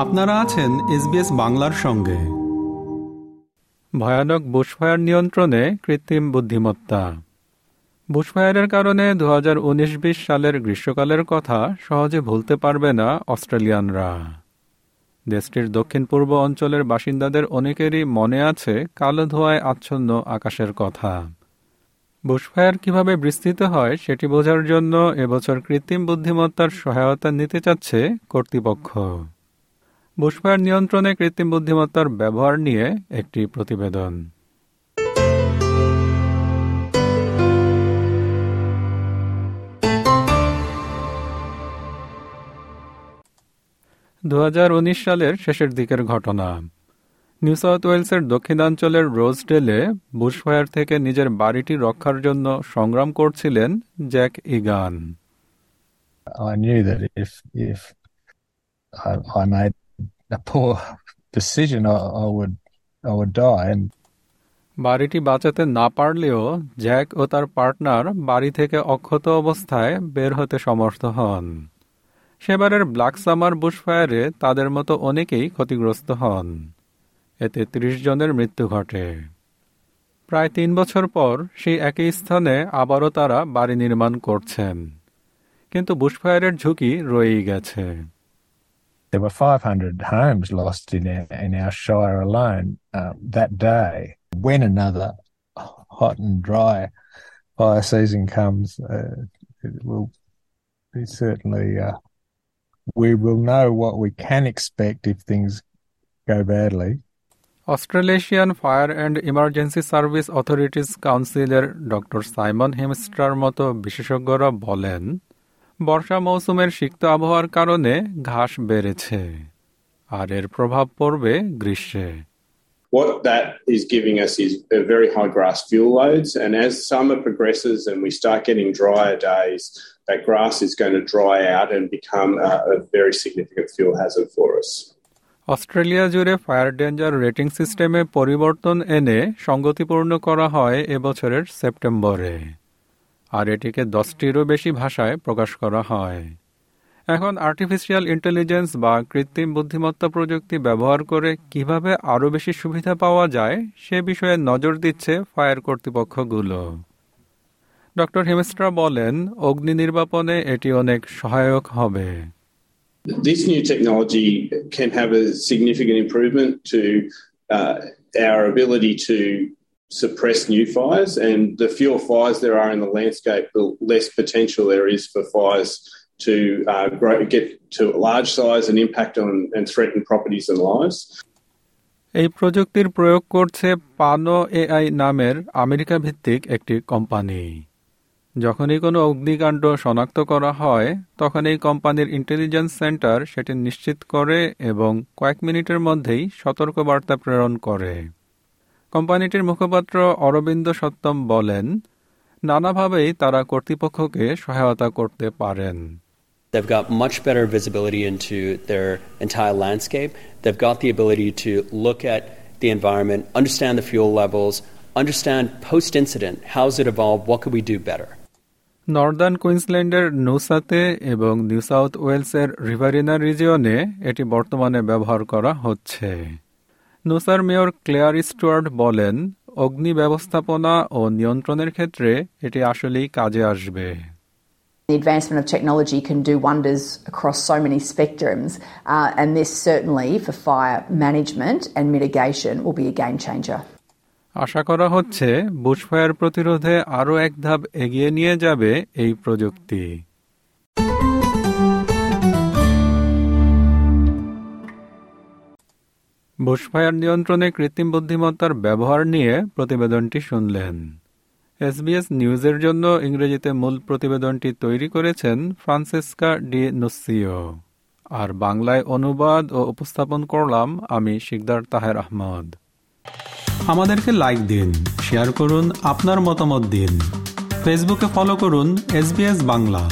আপনারা আছেন এসবিএস বাংলার সঙ্গে। ভয়ানক বুশফায়ার নিয়ন্ত্রণে কৃত্রিম বুদ্ধিমত্তা। বুশফায়ারের কারণে দু হাজার সালের গ্রীষ্মকালের কথা সহজে ভুলতে পারবে না অস্ট্রেলিয়ানরা। দেশটির দক্ষিণ পূর্ব অঞ্চলের বাসিন্দাদের অনেকেরই মনে আছে কালো ধোয়ায় আচ্ছন্ন আকাশের কথা। বুশফায়ার কীভাবে বিস্তৃত হয় সেটি বোঝার জন্য এবছর কৃত্রিম বুদ্ধিমত্তার সহায়তা নিতে চাচ্ছে কর্তৃপক্ষ। বুশফায়ার নিয়ন্ত্রণে কৃত্রিম বুদ্ধিমত্তার ব্যবহার নিয়ে একটি প্রতিবেদন। দু হাজার উনিশ সালের শেষের দিকের ঘটনা। নিউ সাউথ ওয়েলসের দক্ষিণাঞ্চলের রোজডেলে বুশফায়ার থেকে নিজের বাড়িটি রক্ষার জন্য সংগ্রাম করছিলেন Jack Egan. I knew that if if I, I made a poor decision, I, I would I would die. And বাড়িটি বাঁচাতে না পারলেও জ্যাক ও তার পার্টনার বাড়ি থেকে অক্ষত অবস্থায় বের হতে সমর্থ হন। সেবারের ব্ল্যাক সামার বুশফায়ারে তাদের মতো অনেকেই ক্ষতিগ্রস্ত হন। এতে ত্রিশ জনের মৃত্যু ঘটে। প্রায় তিন বছর পর সেই একই স্থানে আবারও তারা বাড়ি নির্মাণ করছেন। কিন্তু বুশফায়ারের ঝুঁকি রয়েই গেছে। there were 500 homes lost in our, in our shire alone uh, that day. When another hot and dry fire season comes, uh, it will be certainly uh, we will know what we can expect if things go badly. Australasian fire and emergency service authorities কাউন্সিলের doctor Simon হেমস্ট্রার মতো বিশেষজ্ঞরা বলেন বর্ষা মৌসুমের সিক্ত আবহাওয়ার কারণে ঘাস বেড়েছে আর এর প্রভাব পড়বে গ্রীষ্মে What that is giving us is a very high grass fuel loads, and as summer progresses and we start getting drier days, that grass is going to dry out and become a, a very significant fuel hazard for us. Australia জুড়ে fire danger rating সিস্টেমে পরিবর্তন এনে সঙ্গতিপূর্ণ করা হয় এবছরের সেপ্টেম্বরে আর এটিকে দশটিরও বেশি ভাষায় প্রকাশ করা হয়। এখন আর্টিফিশিয়াল ইন্টেলিজেন্স বা কৃত্রিম বুদ্ধিমত্তা প্রযুক্তি ব্যবহার করে কীভাবে আরও বেশি সুবিধা পাওয়া যায় সে বিষয়ে নজর দিচ্ছে ফায়ার কর্তৃপক্ষগুলো। ডক্টর হিমেস্ট্রা বলেন অগ্নি নির্বাপনে এটি অনেক সহায়ক হবে। This new technology can have a significant improvement to uh, our ability to suppress new fires, and the fewer fires there are in the landscape, the less potential there is for fires to uh, grow, get to a large size and impact on and threaten properties and lives. এই প্রযুক্তির প্রয়োগ করছে পানো AI নামের America ভিত্তিক একটি company যখনই কোনো অগ্নিকাণ্ড শনাক্ত করা হয় তখন এই কোম্পানির ইন্টেলিজেন্স সেন্টার সেটি নিশ্চিত করে এবং কয়েক মিনিটের মধ্যেই সতর্কবার্তা প্রেরণ করে কোম্পানিটির মুখপাত্র অরবিন্দ সত্যম বলেন নানাভাবেই তারা কর্তৃপক্ষকে সহায়তা করতে পারেন They've got much better visibility into their entire landscape. They've got the ability to look at the environment, understand the fuel levels, understand post incident how's it evolved, what could we do better. Northern কুইন্সল্যান্ডের নৌসাতে এবং new south ওয়েলসের রিভারিনা রিজিয়নে এটি বর্তমানে ব্যবহার করা হচ্ছে নুসার mayor Claire Stewart বলেন অগ্নি ব্যবস্থাপনা ও নিয়ন্ত্রণের ক্ষেত্রে এটি আসলেই কাজে আসবে The advancement of technology can do wonders across so many spectrums, uh, and this certainly for fire management and mitigation will be a game changer. আশা করা হচ্ছে বুশফায়ার প্রতিরোধে আরও এক ধাপ এগিয়ে নিয়ে যাবে এই প্রযুক্তি বুশফায়ার নিয়ন্ত্রণে কৃত্রিম বুদ্ধিমত্তার ব্যবহার নিয়ে প্রতিবেদনটি শুনলেন। এসবিএস নিউজের জন্য ইংরেজিতে মূল প্রতিবেদনটি তৈরি করেছেন ফ্রান্সেসকা ডি নুসিও। আর বাংলায় অনুবাদ ও উপস্থাপন করলাম আমি শিকদার তাহের আহমদ। আমাদেরকে লাইক দিন শেয়ার করুন, আপনার মতামত দিন। ফেসবুকে ফলো করুন এস বাংলা।